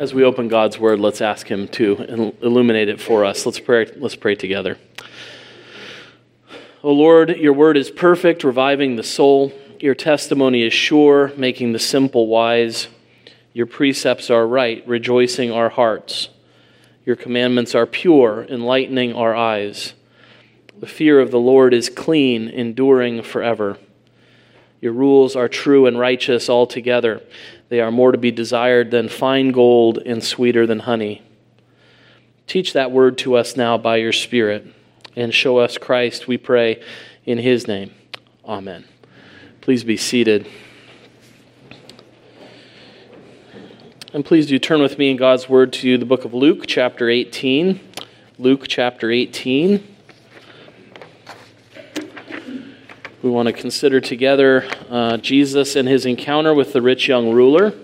As we open God's word, let's ask him to illuminate it for us. Let's pray, let's pray together. O Lord, your word is perfect, reviving the soul. Your testimony is sure, making the simple wise. Your precepts are right, rejoicing our hearts. Your commandments are pure, enlightening our eyes. The fear of the Lord is clean, enduring forever. Your rules are true and righteous altogether. They are more to be desired than fine gold and sweeter than honey. Teach that word to us now by your Spirit and show us Christ, we pray, in his name. Amen. Please be seated. And please do turn with me in God's word to the book of Luke, chapter 18. Luke, chapter 18. We want to consider together uh, Jesus and his encounter with the rich young ruler,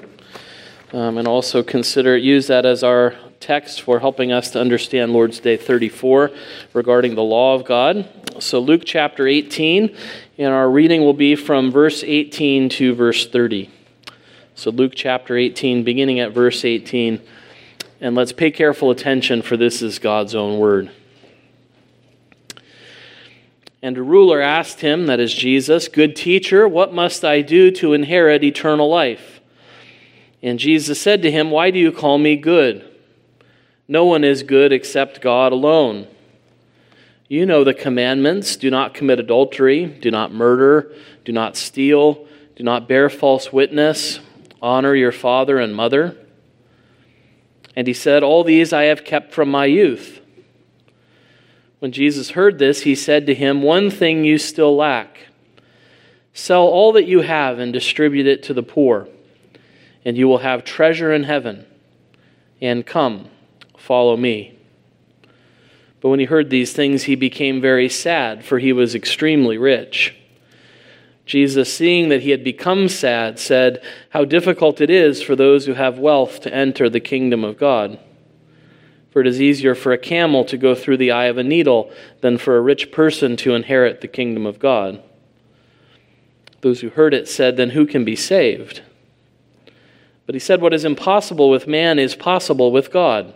um, and also consider use that as our text for helping us to understand Lord's Day 34 regarding the law of God. So, Luke chapter 18, and our reading will be from verse 18 to verse 30. So, Luke chapter 18, beginning at verse 18, and let's pay careful attention, for this is God's own word. And a ruler asked him, that is Jesus, Good teacher, what must I do to inherit eternal life? And Jesus said to him, Why do you call me good? No one is good except God alone. You know the commandments do not commit adultery, do not murder, do not steal, do not bear false witness, honor your father and mother. And he said, All these I have kept from my youth. When Jesus heard this, he said to him, One thing you still lack. Sell all that you have and distribute it to the poor, and you will have treasure in heaven. And come, follow me. But when he heard these things, he became very sad, for he was extremely rich. Jesus, seeing that he had become sad, said, How difficult it is for those who have wealth to enter the kingdom of God. For it is easier for a camel to go through the eye of a needle than for a rich person to inherit the kingdom of God. Those who heard it said, Then who can be saved? But he said, What is impossible with man is possible with God.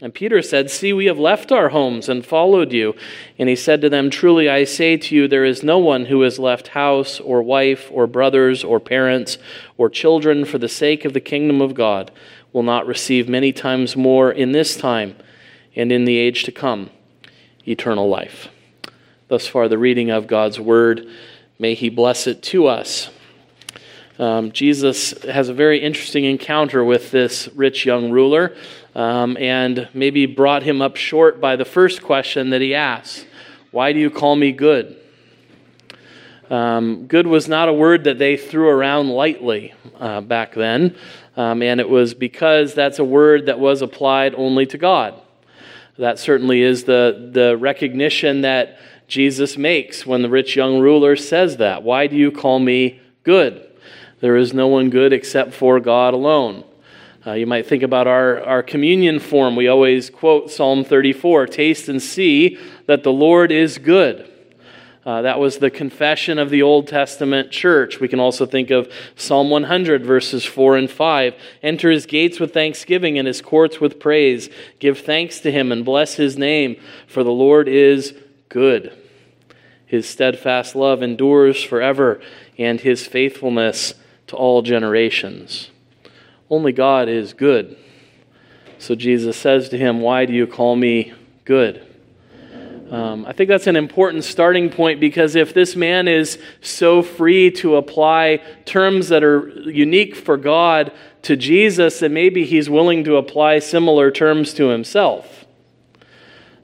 And Peter said, See, we have left our homes and followed you. And he said to them, Truly I say to you, there is no one who has left house or wife or brothers or parents or children for the sake of the kingdom of God will not receive many times more in this time and in the age to come eternal life. Thus far, the reading of God's word. May He bless it to us. Um, Jesus has a very interesting encounter with this rich young ruler um, and maybe brought him up short by the first question that he asks Why do you call me good? Um, good was not a word that they threw around lightly uh, back then. Um, and it was because that's a word that was applied only to God. That certainly is the, the recognition that Jesus makes when the rich young ruler says that. Why do you call me good? There is no one good except for God alone. Uh, you might think about our, our communion form. We always quote Psalm 34 Taste and see that the Lord is good. Uh, that was the confession of the Old Testament church. We can also think of Psalm 100, verses 4 and 5. Enter his gates with thanksgiving and his courts with praise. Give thanks to him and bless his name, for the Lord is good. His steadfast love endures forever, and his faithfulness to all generations. Only God is good. So Jesus says to him, Why do you call me good? Um, I think that's an important starting point because if this man is so free to apply terms that are unique for God to Jesus, then maybe he's willing to apply similar terms to himself.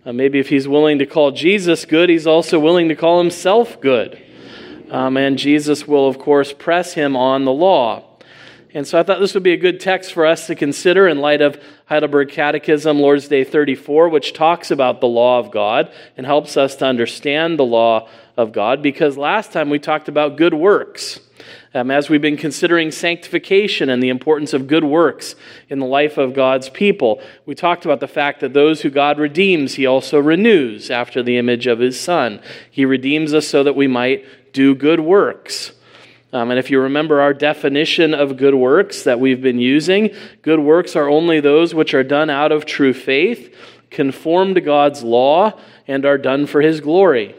Uh, maybe if he's willing to call Jesus good, he's also willing to call himself good. Um, and Jesus will, of course, press him on the law. And so I thought this would be a good text for us to consider in light of Heidelberg Catechism, Lord's Day 34, which talks about the law of God and helps us to understand the law of God. Because last time we talked about good works. Um, as we've been considering sanctification and the importance of good works in the life of God's people, we talked about the fact that those who God redeems, He also renews after the image of His Son. He redeems us so that we might do good works. Um, and if you remember our definition of good works that we've been using, good works are only those which are done out of true faith, conform to God's law, and are done for His glory.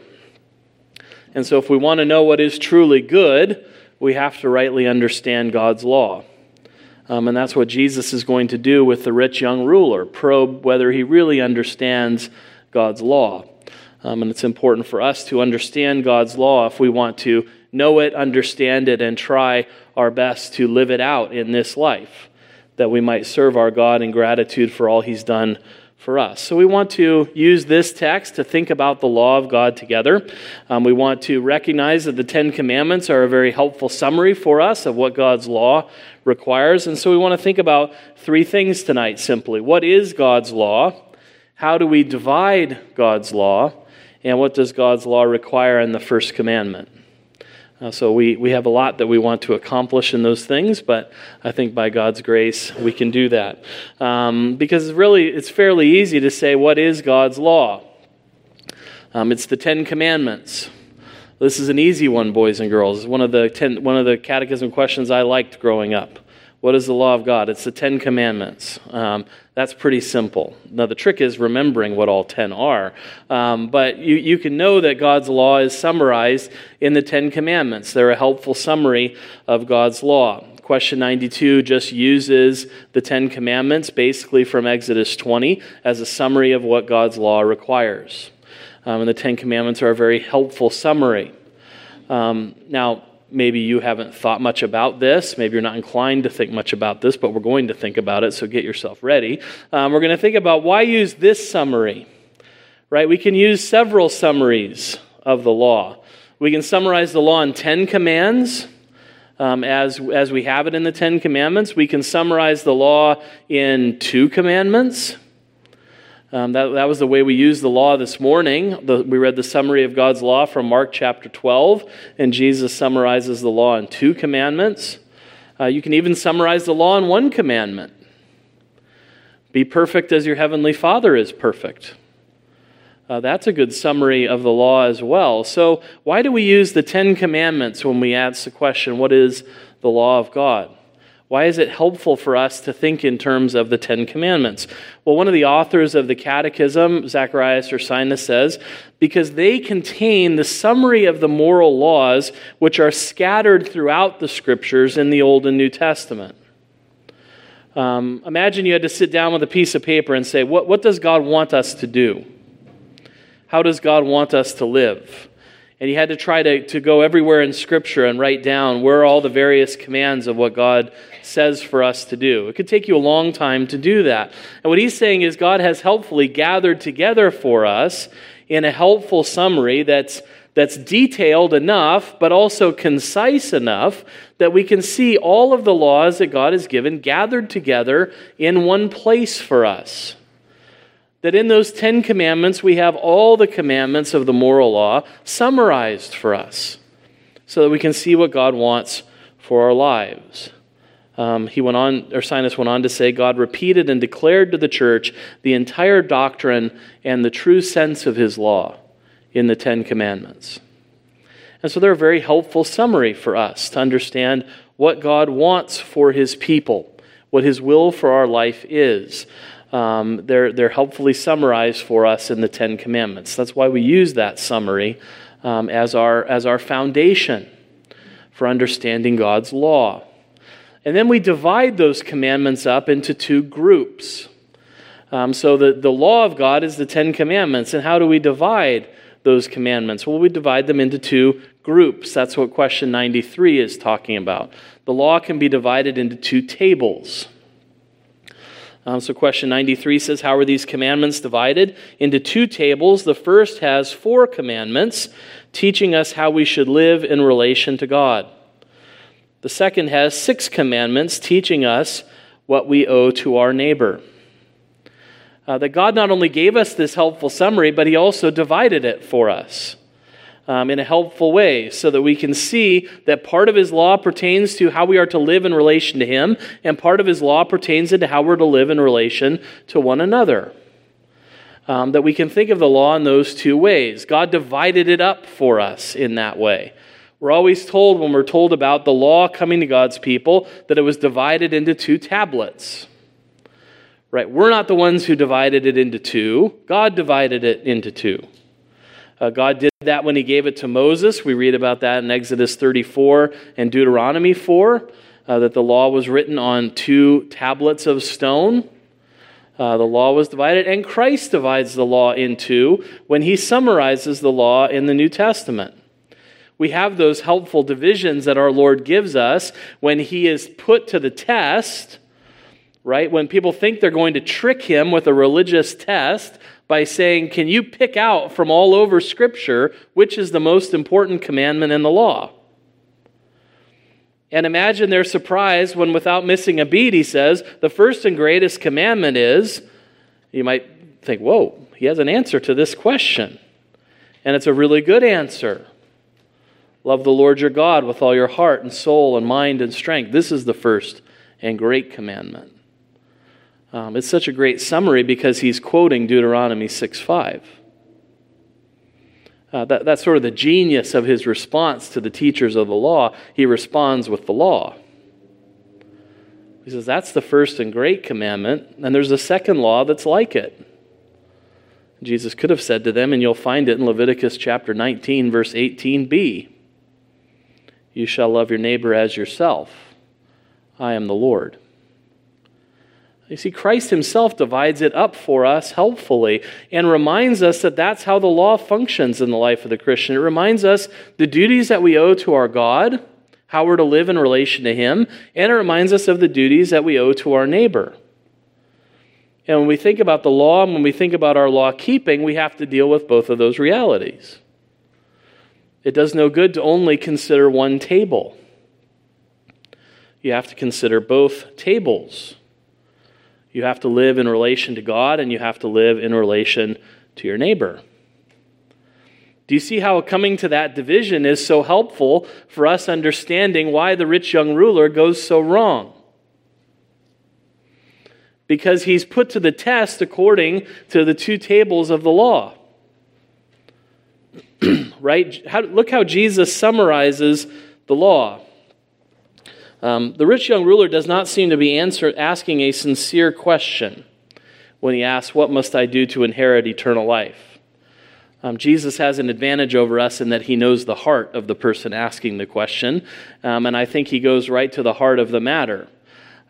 And so, if we want to know what is truly good, we have to rightly understand God's law. Um, and that's what Jesus is going to do with the rich young ruler probe whether he really understands God's law. Um, and it's important for us to understand God's law if we want to know it, understand it, and try our best to live it out in this life, that we might serve our God in gratitude for all he's done for us. So we want to use this text to think about the law of God together. Um, we want to recognize that the Ten Commandments are a very helpful summary for us of what God's law requires. And so we want to think about three things tonight simply. What is God's law? How do we divide God's law? And what does God's law require in the first commandment? Uh, so we, we have a lot that we want to accomplish in those things, but I think by God's grace we can do that. Um, because really, it's fairly easy to say, what is God's law? Um, it's the Ten Commandments. This is an easy one, boys and girls. One of the ten, one of the catechism questions I liked growing up. What is the law of God? It's the Ten Commandments. Um, that's pretty simple. Now, the trick is remembering what all 10 are. Um, but you, you can know that God's law is summarized in the Ten Commandments. They're a helpful summary of God's law. Question 92 just uses the Ten Commandments, basically from Exodus 20, as a summary of what God's law requires. Um, and the Ten Commandments are a very helpful summary. Um, now, maybe you haven't thought much about this. Maybe you're not inclined to think much about this, but we're going to think about it, so get yourself ready. Um, we're going to think about why use this summary, right? We can use several summaries of the law. We can summarize the law in 10 commands. Um, as, as we have it in the Ten Commandments, we can summarize the law in two commandments. Um, that, that was the way we used the law this morning. The, we read the summary of God's law from Mark chapter 12, and Jesus summarizes the law in two commandments. Uh, you can even summarize the law in one commandment Be perfect as your heavenly Father is perfect. Uh, that's a good summary of the law as well. So, why do we use the Ten Commandments when we ask the question, What is the law of God? Why is it helpful for us to think in terms of the Ten Commandments? Well, one of the authors of the Catechism, Zacharias Ursinus, says, because they contain the summary of the moral laws which are scattered throughout the Scriptures in the Old and New Testament. Um, imagine you had to sit down with a piece of paper and say, what, what does God want us to do? How does God want us to live? And he had to try to, to go everywhere in Scripture and write down where all the various commands of what God says for us to do. It could take you a long time to do that. And what he's saying is God has helpfully gathered together for us in a helpful summary that's that's detailed enough, but also concise enough that we can see all of the laws that God has given gathered together in one place for us. That in those Ten Commandments, we have all the commandments of the moral law summarized for us so that we can see what God wants for our lives. Um, he went on, Ursinus went on to say, God repeated and declared to the church the entire doctrine and the true sense of his law in the Ten Commandments. And so they're a very helpful summary for us to understand what God wants for his people, what his will for our life is. Um, they're, they're helpfully summarized for us in the Ten Commandments. That's why we use that summary um, as, our, as our foundation for understanding God's law. And then we divide those commandments up into two groups. Um, so the, the law of God is the Ten Commandments. And how do we divide those commandments? Well, we divide them into two groups. That's what question 93 is talking about. The law can be divided into two tables. Um, so, question 93 says, How are these commandments divided? Into two tables. The first has four commandments, teaching us how we should live in relation to God. The second has six commandments teaching us what we owe to our neighbor. Uh, that God not only gave us this helpful summary, but He also divided it for us um, in a helpful way so that we can see that part of His law pertains to how we are to live in relation to Him, and part of His law pertains into how we're to live in relation to one another. Um, that we can think of the law in those two ways. God divided it up for us in that way. We're always told when we're told about the law coming to God's people that it was divided into two tablets. Right? We're not the ones who divided it into two, God divided it into two. Uh, God did that when He gave it to Moses. We read about that in Exodus 34 and Deuteronomy 4, uh, that the law was written on two tablets of stone. Uh, the law was divided, and Christ divides the law in two when He summarizes the law in the New Testament. We have those helpful divisions that our Lord gives us when He is put to the test right? When people think they're going to trick him with a religious test by saying, Can you pick out from all over Scripture which is the most important commandment in the law? And imagine their surprise when, without missing a beat, he says, The first and greatest commandment is, you might think, Whoa, he has an answer to this question. And it's a really good answer. Love the Lord your God with all your heart and soul and mind and strength. This is the first and great commandment. Um, it's such a great summary because he's quoting Deuteronomy 6 5. Uh, that, that's sort of the genius of his response to the teachers of the law. He responds with the law. He says, That's the first and great commandment, and there's a second law that's like it. Jesus could have said to them, and you'll find it in Leviticus chapter 19, verse 18b You shall love your neighbor as yourself. I am the Lord. You see, Christ himself divides it up for us helpfully and reminds us that that's how the law functions in the life of the Christian. It reminds us the duties that we owe to our God, how we're to live in relation to him, and it reminds us of the duties that we owe to our neighbor. And when we think about the law and when we think about our law keeping, we have to deal with both of those realities. It does no good to only consider one table. You have to consider both tables. You have to live in relation to God and you have to live in relation to your neighbor. Do you see how coming to that division is so helpful for us understanding why the rich young ruler goes so wrong? Because he's put to the test according to the two tables of the law. right? How, look how Jesus summarizes the law. Um, the rich young ruler does not seem to be answer, asking a sincere question when he asks, What must I do to inherit eternal life? Um, Jesus has an advantage over us in that he knows the heart of the person asking the question, um, and I think he goes right to the heart of the matter.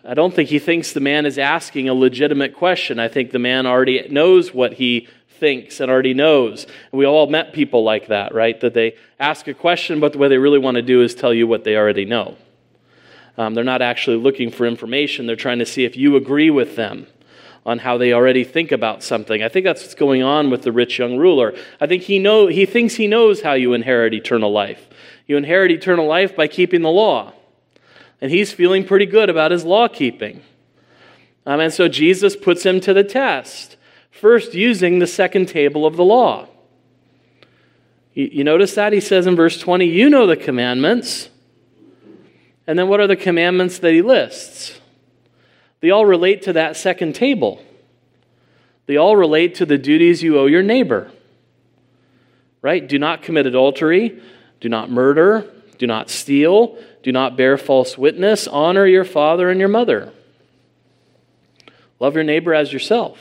I don't think he thinks the man is asking a legitimate question. I think the man already knows what he thinks and already knows. And we all met people like that, right? That they ask a question, but what they really want to do is tell you what they already know. Um, they're not actually looking for information, they're trying to see if you agree with them on how they already think about something. I think that's what's going on with the rich young ruler. I think he know he thinks he knows how you inherit eternal life. You inherit eternal life by keeping the law. And he's feeling pretty good about his law keeping. Um, and so Jesus puts him to the test, first using the second table of the law. You, you notice that? He says in verse 20, You know the commandments and then what are the commandments that he lists? They all relate to that second table. They all relate to the duties you owe your neighbor. Right? Do not commit adultery, do not murder, do not steal, do not bear false witness, honor your father and your mother. Love your neighbor as yourself.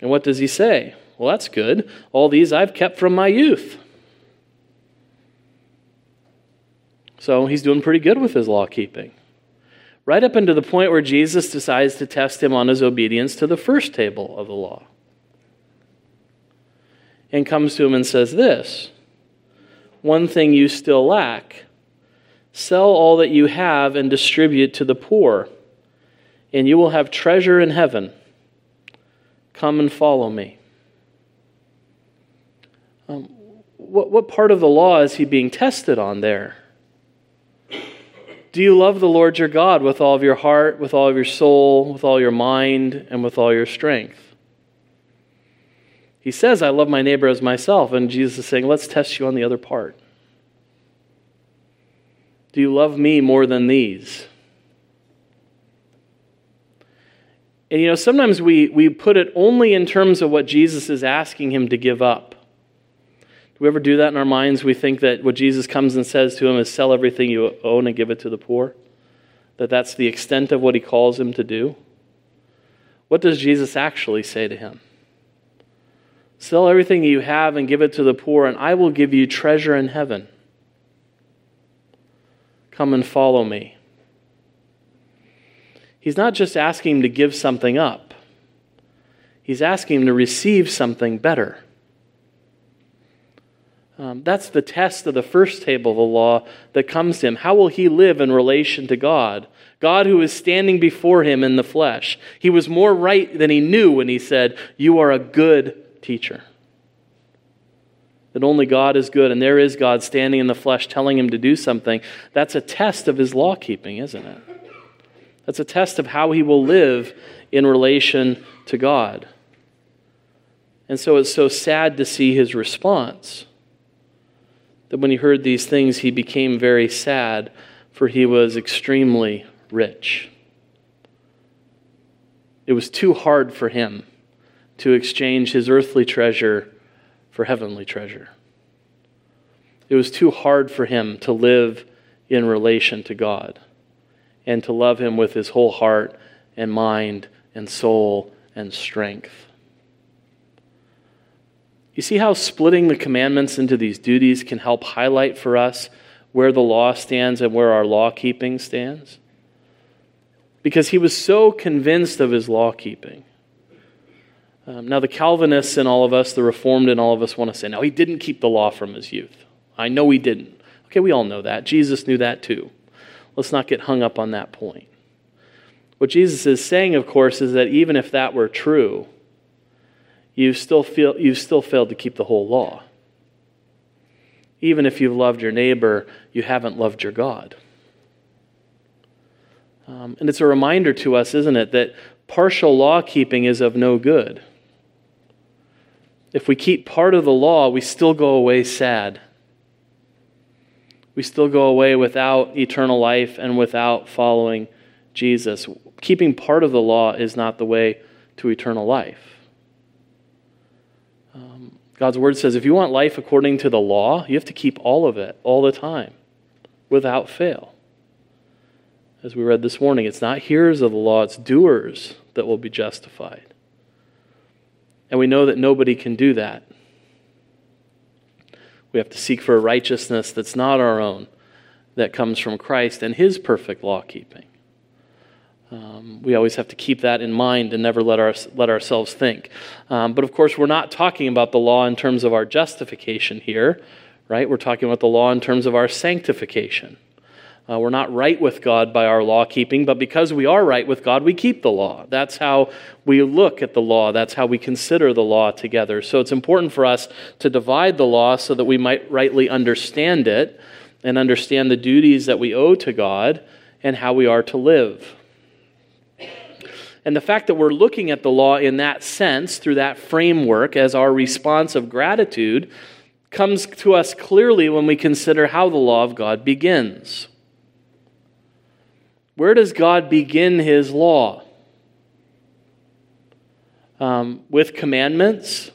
And what does he say? Well, that's good. All these I've kept from my youth. So he's doing pretty good with his law keeping. Right up into the point where Jesus decides to test him on his obedience to the first table of the law. And comes to him and says this One thing you still lack sell all that you have and distribute to the poor, and you will have treasure in heaven. Come and follow me. Um, what, what part of the law is he being tested on there? Do you love the Lord your God with all of your heart, with all of your soul, with all your mind, and with all your strength? He says, I love my neighbor as myself. And Jesus is saying, let's test you on the other part. Do you love me more than these? And you know, sometimes we, we put it only in terms of what Jesus is asking him to give up. Do we ever do that in our minds? We think that what Jesus comes and says to him is sell everything you own and give it to the poor? That that's the extent of what he calls him to do? What does Jesus actually say to him? Sell everything you have and give it to the poor, and I will give you treasure in heaven. Come and follow me. He's not just asking him to give something up, he's asking him to receive something better. Um, that's the test of the first table of the law that comes to him. How will he live in relation to God? God who is standing before him in the flesh. He was more right than he knew when he said, You are a good teacher. That only God is good, and there is God standing in the flesh telling him to do something. That's a test of his law keeping, isn't it? That's a test of how he will live in relation to God. And so it's so sad to see his response. That when he heard these things, he became very sad, for he was extremely rich. It was too hard for him to exchange his earthly treasure for heavenly treasure. It was too hard for him to live in relation to God and to love him with his whole heart and mind and soul and strength. You see how splitting the commandments into these duties can help highlight for us where the law stands and where our law keeping stands? Because he was so convinced of his law keeping um, now, the Calvinists and all of us, the Reformed and all of us want to say, no, he didn't keep the law from his youth. I know he didn't. Okay, we all know that. Jesus knew that too. Let's not get hung up on that point. What Jesus is saying, of course, is that even if that were true, you still feel you've still failed to keep the whole law. Even if you've loved your neighbor, you haven't loved your God. Um, and it's a reminder to us, isn't it, that partial law keeping is of no good. If we keep part of the law, we still go away sad. We still go away without eternal life and without following Jesus. Keeping part of the law is not the way to eternal life. God's word says if you want life according to the law, you have to keep all of it all the time without fail. As we read this morning, it's not hearers of the law, it's doers that will be justified. And we know that nobody can do that. We have to seek for a righteousness that's not our own, that comes from Christ and His perfect law keeping. Um, we always have to keep that in mind and never let, our, let ourselves think. Um, but of course, we're not talking about the law in terms of our justification here, right? We're talking about the law in terms of our sanctification. Uh, we're not right with God by our law keeping, but because we are right with God, we keep the law. That's how we look at the law. That's how we consider the law together. So it's important for us to divide the law so that we might rightly understand it and understand the duties that we owe to God and how we are to live. And the fact that we're looking at the law in that sense, through that framework, as our response of gratitude, comes to us clearly when we consider how the law of God begins. Where does God begin his law? Um, with commandments?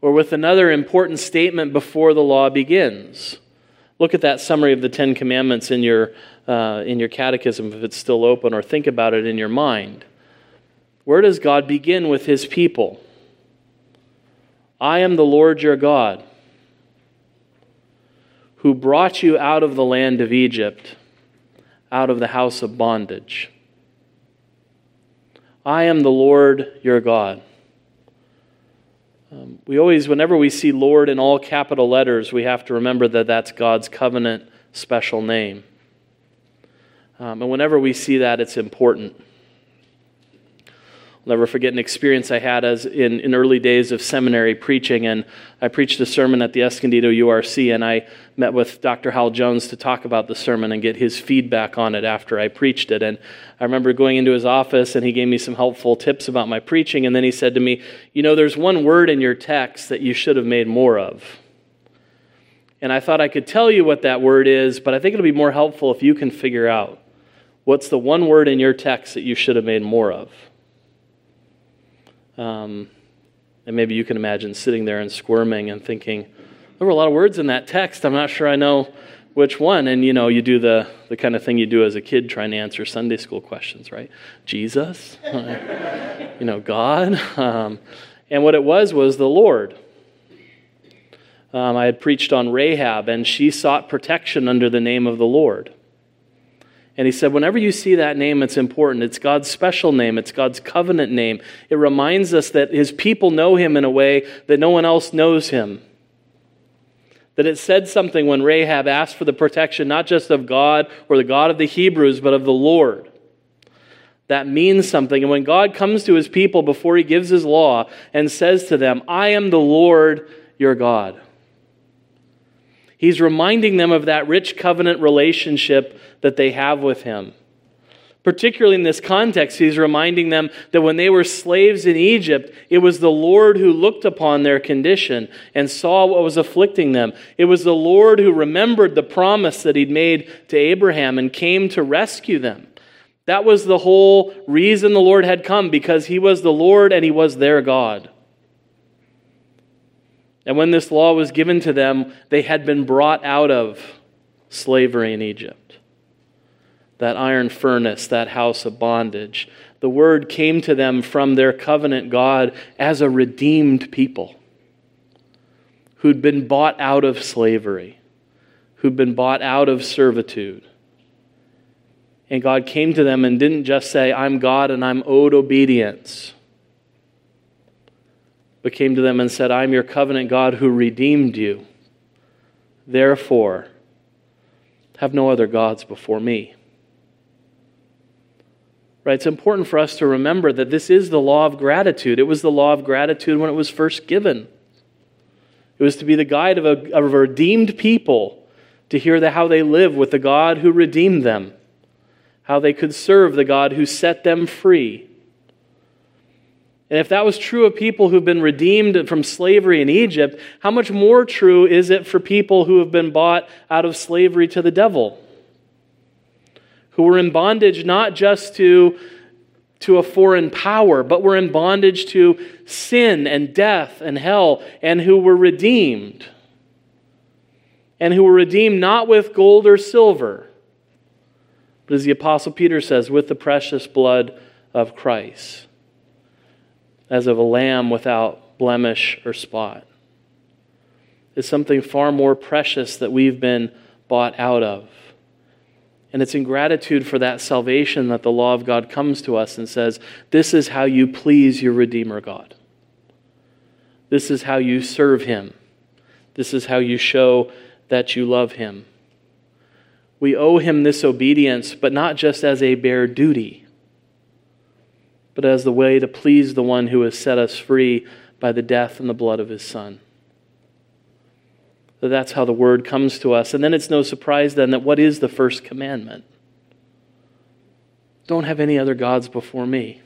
Or with another important statement before the law begins? Look at that summary of the Ten Commandments in your, uh, in your catechism if it's still open, or think about it in your mind. Where does God begin with his people? I am the Lord your God, who brought you out of the land of Egypt out of the house of bondage. I am the Lord your God. Um, we always, whenever we see Lord in all capital letters, we have to remember that that's God's covenant special name. Um, and whenever we see that, it's important. Never forget an experience I had as in, in early days of seminary preaching, and I preached a sermon at the Escondido URC, and I met with Dr. Hywel Jones to talk about the sermon and get his feedback on it after I preached it. And I remember going into his office, and he gave me some helpful tips about my preaching, and then he said to me, You know, there's one word in your text that you should have made more of. And I thought I could tell you what that word is, but I think it'll be more helpful if you can figure out what's the one word in your text that you should have made more of. Um, And maybe you can imagine sitting there and squirming and thinking, there were a lot of words in that text. I'm not sure I know which one. And you know, you do the, the kind of thing you do as a kid trying to answer Sunday school questions, right? Jesus, you know, God. Um, and what it was was the Lord. Um, I had preached on Rahab, and she sought protection under the name of the Lord. And he said, whenever you see that name, it's important. It's God's special name, it's God's covenant name. It reminds us that his people know him in a way that no one else knows him. That it said something when Rahab asked for the protection not just of God or the God of the Hebrews, but of the Lord. That means something. And when God comes to his people before he gives his law and says to them, I am the Lord your God, he's reminding them of that rich covenant relationship that they have with him. Particularly in this context, he's reminding them that when they were slaves in Egypt, it was the Lord who looked upon their condition and saw what was afflicting them. It was the Lord who remembered the promise that he'd made to Abraham and came to rescue them. That was the whole reason the Lord had come, because he was the Lord and he was their God. And when this law was given to them, they had been brought out of slavery in Egypt that iron furnace, that house of bondage. The word came to them from their covenant God as a redeemed people who'd been bought out of slavery, who'd been bought out of servitude. And God came to them and didn't just say, I'm God and I'm owed obedience, but came to them and said, I'm your covenant God who redeemed you. Therefore, have no other gods before me. Right? It's important for us to remember that this is the law of gratitude. It was the law of gratitude when it was first given. It was to be the guide of a, of a redeemed people to hear the, how they live with the God who redeemed them, how they could serve the God who set them free. And if that was true of people who've been redeemed from slavery in Egypt, how much more true is it for people who have been bought out of slavery to the devil? who were in bondage not just to, to a foreign power, but were in bondage to sin and death and hell, and who were redeemed. And who were redeemed not with gold or silver, but as the Apostle Peter says, with the precious blood of Christ, as of a lamb without blemish or spot. It's something far more precious that we've been bought out of. And it's in gratitude for that salvation that the law of God comes to us and says, This is how you please your Redeemer God. This is how you serve Him. This is how you show that you love Him. We owe Him this obedience, but not just as a bare duty, but as the way to please the one who has set us free by the death and the blood of His Son that that's how the word comes to us. And then it's no surprise then that what is the first commandment? Don't have any other gods before me.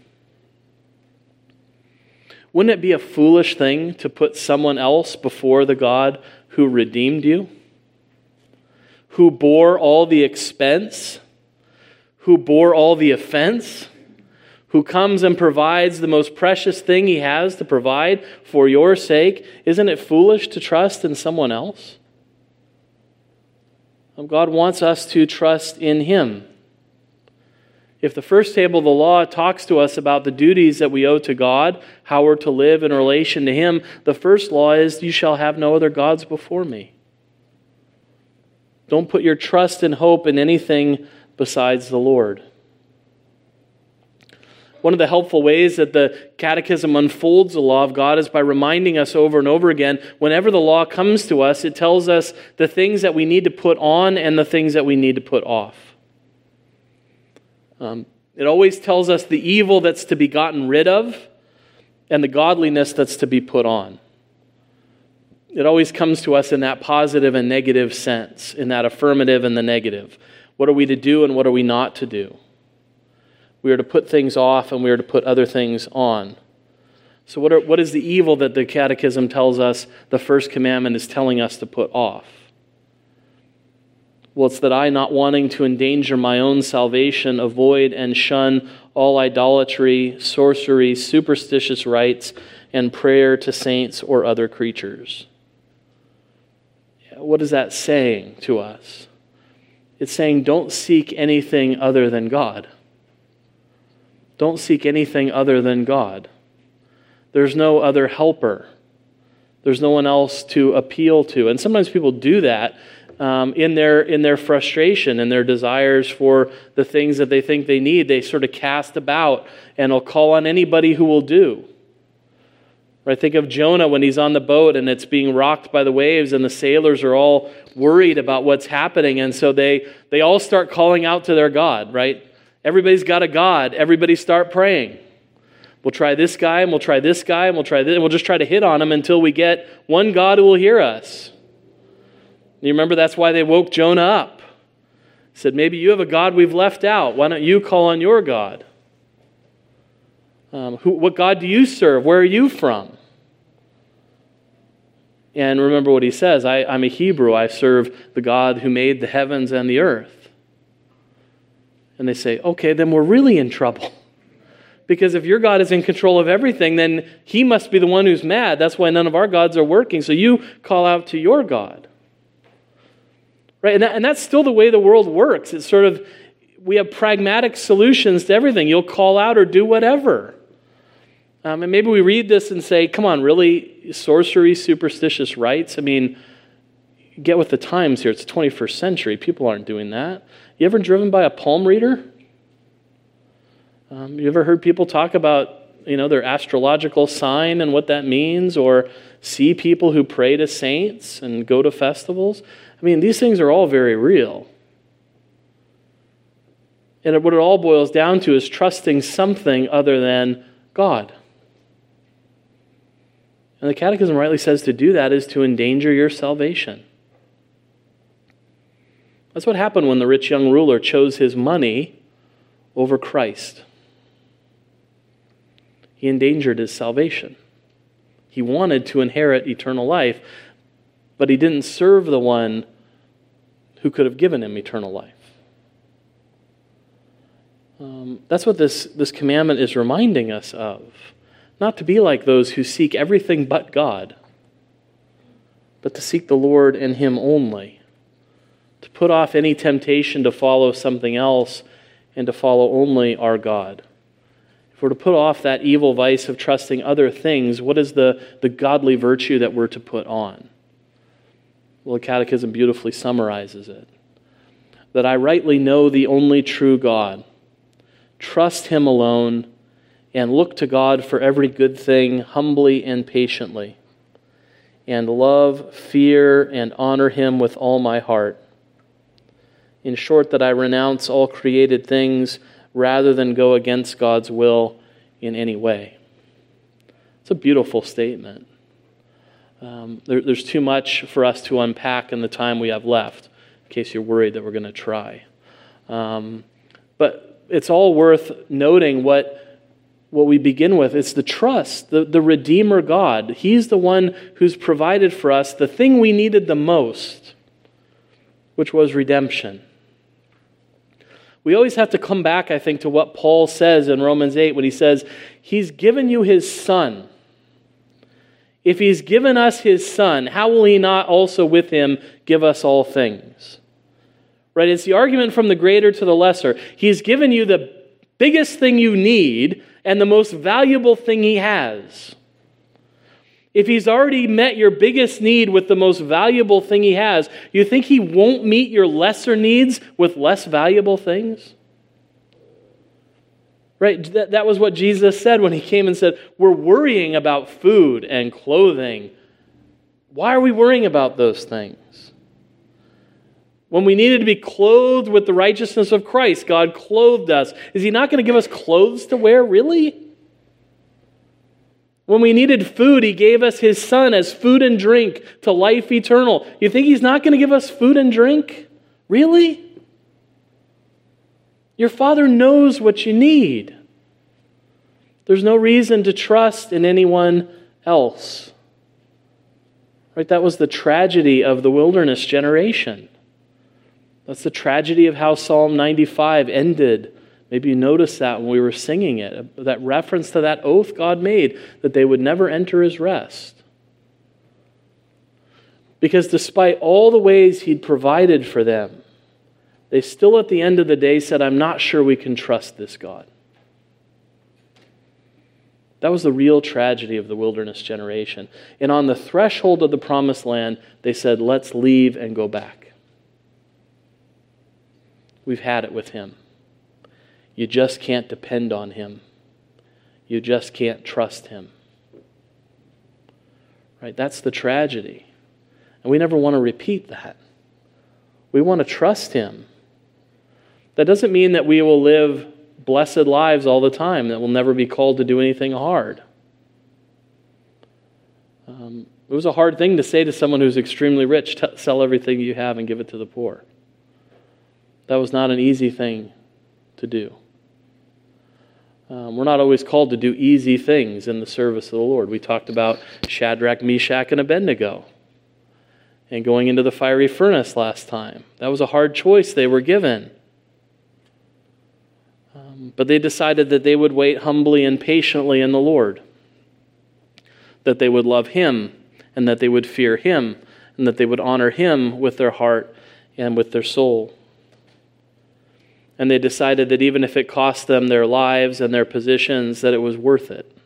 Wouldn't it be a foolish thing to put someone else before the God who redeemed you? Who bore all the expense? Who bore all the offense? Who comes and provides the most precious thing he has to provide for your sake, isn't it foolish to trust in someone else? Um, God wants us to trust in him. If the first table of the law talks to us about the duties that we owe to God, how we're to live in relation to Him, the first law is, You shall have no other gods before me. Don't put your trust and hope in anything besides the Lord. One of the helpful ways that the Catechism unfolds the law of God is by reminding us over and over again whenever the law comes to us, it tells us the things that we need to put on and the things that we need to put off. Um, it always tells us the evil that's to be gotten rid of and the godliness that's to be put on. It always comes to us in that positive and negative sense, in that affirmative and the negative. What are we to do and what are we not to do? We are to put things off and we are to put other things on. So, what, are, what is the evil that the Catechism tells us the first commandment is telling us to put off? Well, it's that I, not wanting to endanger my own salvation, avoid and shun all idolatry, sorcery, superstitious rites, and prayer to saints or other creatures. What is that saying to us? It's saying don't seek anything other than God. Don't seek anything other than God. There's no other helper. There's no one else to appeal to. And sometimes people do that um, in, their, in their frustration and their desires for the things that they think they need. They sort of cast about and will call on anybody who will do. Right? Think of Jonah when he's on the boat and it's being rocked by the waves, and the sailors are all worried about what's happening. And so they, they all start calling out to their God, right? Everybody's got a God. Everybody start praying. We'll try this guy, and we'll try this guy, and we'll try this, and we'll just try to hit on him until we get one God who will hear us. You remember that's why they woke Jonah up. Said, maybe you have a God we've left out. Why don't you call on your God? Um, who, what God do you serve? Where are you from? And remember what he says I, I'm a Hebrew. I serve the God who made the heavens and the earth. And they say, okay, then we're really in trouble. Because if your God is in control of everything, then he must be the one who's mad. That's why none of our gods are working. So you call out to your God. Right? And, that, and that's still the way the world works. It's sort of, we have pragmatic solutions to everything. You'll call out or do whatever. Um, and maybe we read this and say, come on, really? Sorcery, superstitious rites? I mean, get with the times here. It's the 21st century. People aren't doing that. You ever driven by a palm reader? Um, you ever heard people talk about, you know, their astrological sign and what that means, or see people who pray to saints and go to festivals? I mean, these things are all very real. And what it all boils down to is trusting something other than God. And the Catechism rightly says to do that is to endanger your salvation. That's what happened when the rich young ruler chose his money over Christ. He endangered his salvation. He wanted to inherit eternal life, but he didn't serve the one who could have given him eternal life. Um, that's what this, this commandment is reminding us of. Not to be like those who seek everything but God, but to seek the Lord and Him only. To put off any temptation to follow something else and to follow only our God. If we're to put off that evil vice of trusting other things, what is the, the godly virtue that we're to put on? Well, the Catechism beautifully summarizes it that I rightly know the only true God, trust Him alone, and look to God for every good thing humbly and patiently, and love, fear, and honor Him with all my heart. In short, that I renounce all created things rather than go against God's will in any way. It's a beautiful statement. Um, there, there's too much for us to unpack in the time we have left, in case you're worried that we're going to try. Um, but it's all worth noting what, what we begin with. It's the trust, the, the Redeemer God. He's the one who's provided for us the thing we needed the most, which was redemption. We always have to come back, I think, to what Paul says in Romans 8 when he says, He's given you His Son. If He's given us His Son, how will He not also with Him give us all things? Right? It's the argument from the greater to the lesser. He's given you the biggest thing you need and the most valuable thing He has. If he's already met your biggest need with the most valuable thing he has, you think he won't meet your lesser needs with less valuable things? Right? That, that was what Jesus said when he came and said, We're worrying about food and clothing. Why are we worrying about those things? When we needed to be clothed with the righteousness of Christ, God clothed us. Is he not going to give us clothes to wear, really? When we needed food, he gave us his son as food and drink to life eternal. You think he's not going to give us food and drink? Really? Your father knows what you need. There's no reason to trust in anyone else. Right? That was the tragedy of the wilderness generation. That's the tragedy of how Psalm 95 ended. Maybe you noticed that when we were singing it, that reference to that oath God made that they would never enter his rest. Because despite all the ways he'd provided for them, they still at the end of the day said, I'm not sure we can trust this God. That was the real tragedy of the wilderness generation. And on the threshold of the promised land, they said, Let's leave and go back. We've had it with him. You just can't depend on him. You just can't trust him. Right? That's the tragedy. And we never want to repeat that. We want to trust him. That doesn't mean that we will live blessed lives all the time, that we'll never be called to do anything hard. Um, it was a hard thing to say to someone who's extremely rich sell everything you have and give it to the poor. That was not an easy thing to do. Um, we're not always called to do easy things in the service of the Lord. We talked about Shadrach, Meshach, and Abednego and going into the fiery furnace last time. That was a hard choice they were given. Um, but they decided that they would wait humbly and patiently in the Lord, that they would love Him, and that they would fear Him, and that they would honor Him with their heart and with their soul. And they decided that even if it cost them their lives and their positions, that it was worth it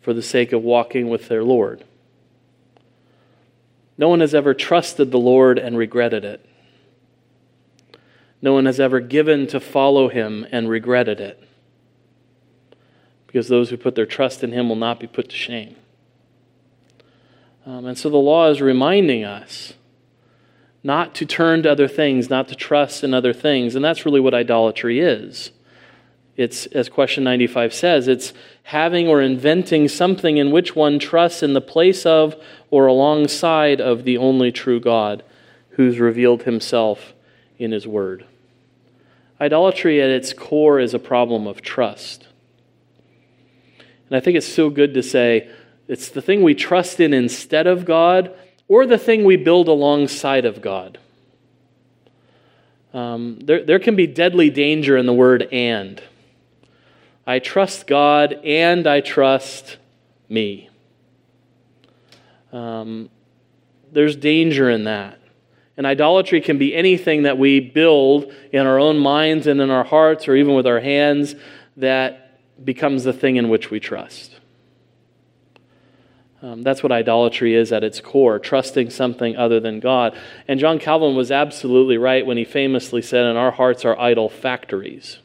for the sake of walking with their Lord. No one has ever trusted the Lord and regretted it. No one has ever given to follow him and regretted it. Because those who put their trust in him will not be put to shame. Um, and so the law is reminding us not to turn to other things, not to trust in other things. And that's really what idolatry is. It's, as question 95 says, it's having or inventing something in which one trusts in the place of or alongside of the only true God who's revealed himself in his word. Idolatry at its core is a problem of trust. And I think it's so good to say it's the thing we trust in instead of God or the thing we build alongside of God. Um, there, there can be deadly danger in the word and. I trust God and I trust me. Um, there's danger in that. And idolatry can be anything that we build in our own minds and in our hearts or even with our hands that becomes the thing in which we trust. Um, that's what idolatry is at its core, trusting something other than God. And John Calvin was absolutely right when he famously said, And our hearts are idol factories.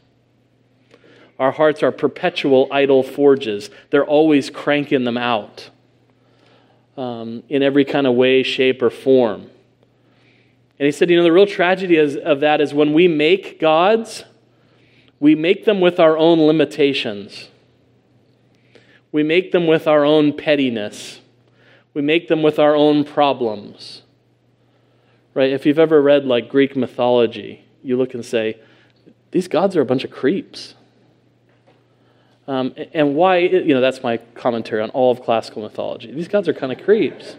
Our hearts are perpetual idol forges, they're always cranking them out um, in every kind of way, shape, or form. And he said, you know, the real tragedy is, of that is when we make gods, we make them with our own limitations. We make them with our own pettiness. We make them with our own problems. Right? If you've ever read like Greek mythology, you look and say, these gods are a bunch of creeps. Um, and why, you know, that's my commentary on all of classical mythology. These gods are kind of creeps.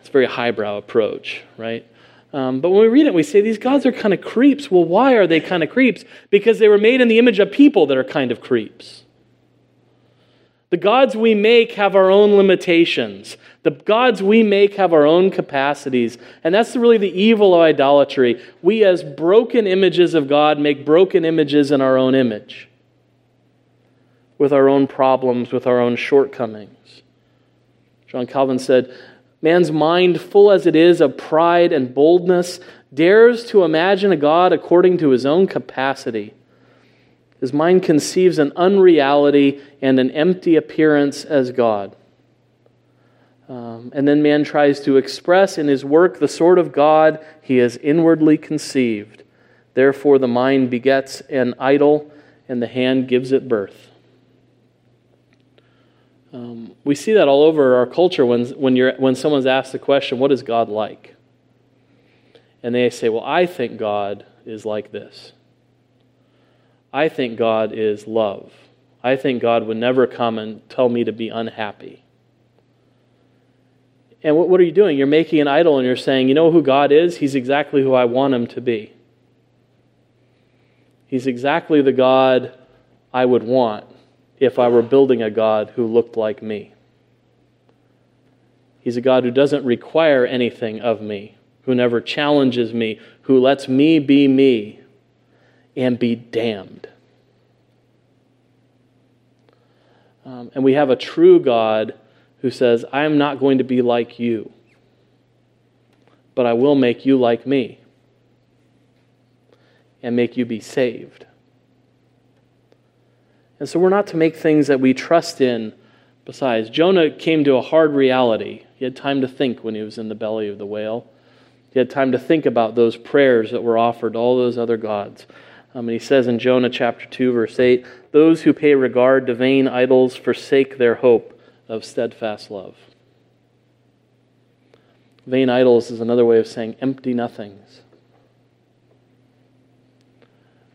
It's a very highbrow approach, right? Um, but when we read it, we say these gods are kind of creeps. Well, why are they kind of creeps? Because they were made in the image of people that are kind of creeps. The gods we make have our own limitations. The gods we make have our own capacities. And that's really the evil of idolatry. We, as broken images of God, make broken images in our own image, with our own problems, with our own shortcomings. John Calvin said, Man's mind, full as it is of pride and boldness, dares to imagine a God according to his own capacity. His mind conceives an unreality and an empty appearance as God. Um, and then man tries to express in his work the sort of God he has inwardly conceived. Therefore, the mind begets an idol, and the hand gives it birth. Um, we see that all over our culture when, when, you're, when someone's asked the question, What is God like? And they say, Well, I think God is like this. I think God is love. I think God would never come and tell me to be unhappy. And what, what are you doing? You're making an idol and you're saying, you know who God is? He's exactly who I want him to be. He's exactly the God I would want if I were building a God who looked like me. He's a God who doesn't require anything of me, who never challenges me, who lets me be me and be damned. Um, and we have a true God who says, I am not going to be like you, but I will make you like me and make you be saved. And so we're not to make things that we trust in besides. Jonah came to a hard reality. He had time to think when he was in the belly of the whale. He had time to think about those prayers that were offered to all those other gods. Um, and he says in Jonah chapter 2, verse 8, Those who pay regard to vain idols forsake their hope of steadfast love. Vain idols is another way of saying empty nothings.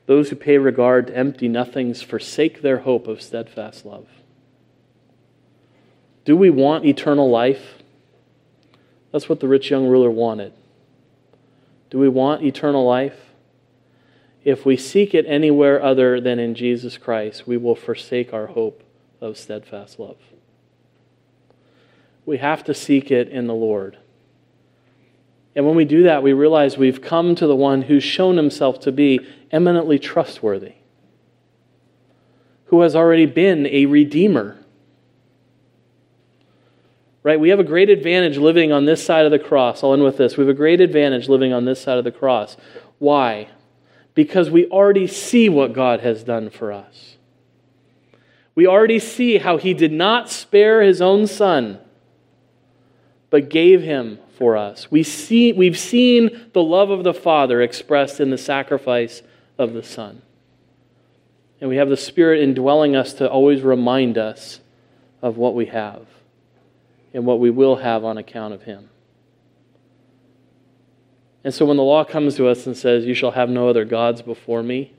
Those who pay regard to empty nothings forsake their hope of steadfast love. Do we want eternal life? That's what the rich young ruler wanted. Do we want eternal life? If we seek it anywhere other than in Jesus Christ, we will forsake our hope of steadfast love. We have to seek it in the Lord. And when we do that, we realize we've come to the one who's shown himself to be eminently trustworthy, who has already been a redeemer. Right? We have a great advantage living on this side of the cross. I'll end with this. We have a great advantage living on this side of the cross. Why? Because we already see what God has done for us. We already see how he did not spare his own son, but gave him for us. We see, we've seen the love of the Father expressed in the sacrifice of the Son. And we have the Spirit indwelling us to always remind us of what we have and what we will have on account of Him. And so when the law comes to us and says, You shall have no other gods before me,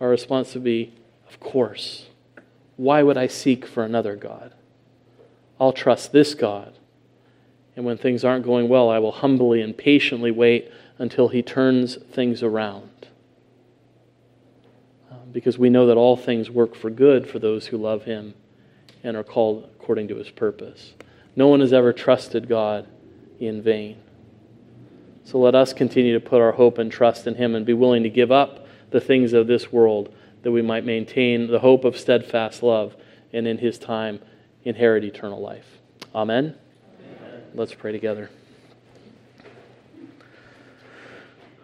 our response would be, Of course. Why would I seek for another God? I'll trust this God and when things aren't going well, I will humbly and patiently wait until He turns things around. Um, because we know that all things work for good for those who love Him and are called according to His purpose. No one has ever trusted God in vain. So let us continue to put our hope and trust in Him and be willing to give up the things of this world that we might maintain the hope of steadfast love and in His time inherit eternal life. Amen. Let's pray together.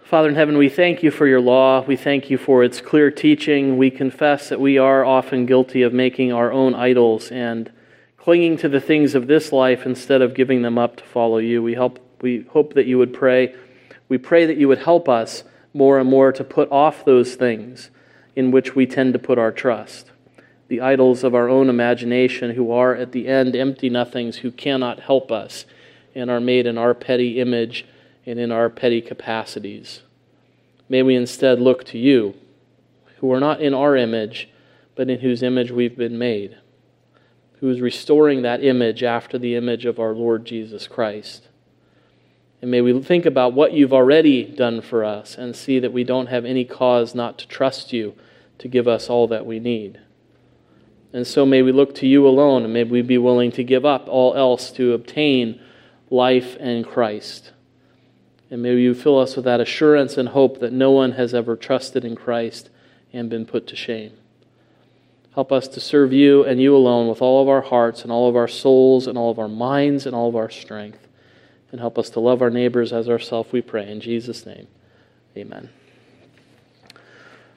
Father in heaven, we thank you for your law. We thank you for its clear teaching. We confess that we are often guilty of making our own idols and clinging to the things of this life instead of giving them up to follow you. We, help, we hope that you would pray. We pray that you would help us more and more to put off those things in which we tend to put our trust the idols of our own imagination, who are at the end empty nothings, who cannot help us and are made in our petty image and in our petty capacities. May we instead look to you, who are not in our image, but in whose image we've been made, who is restoring that image after the image of our Lord Jesus Christ. And may we think about what you've already done for us and see that we don't have any cause not to trust you to give us all that we need. And so may we look to you alone, and may we be willing to give up all else to obtain life in Christ. And may you fill us with that assurance and hope that no one has ever trusted in Christ and been put to shame. Help us to serve you and you alone with all of our hearts and all of our souls and all of our minds and all of our strength. And help us to love our neighbors as ourselves, we pray. In Jesus' name, amen.